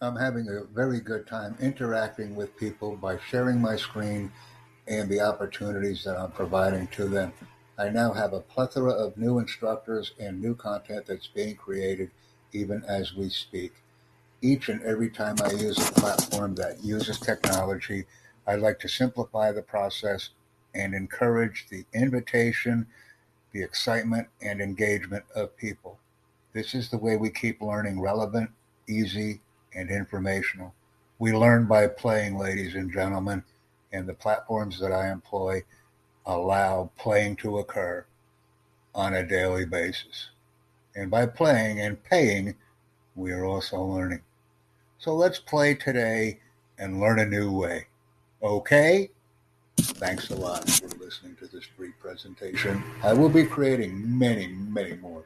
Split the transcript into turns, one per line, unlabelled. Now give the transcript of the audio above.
I'm having a very good time interacting with people by sharing my screen and the opportunities that I'm providing to them. I now have a plethora of new instructors and new content that's being created even as we speak. Each and every time I use a platform that uses technology, I like to simplify the process and encourage the invitation, the excitement, and engagement of people. This is the way we keep learning relevant, easy, and informational. We learn by playing, ladies and gentlemen, and the platforms that I employ allow playing to occur on a daily basis. And by playing and paying, we are also learning. So let's play today and learn a new way. Okay? Thanks a lot for listening to this brief presentation. I will be creating many, many more.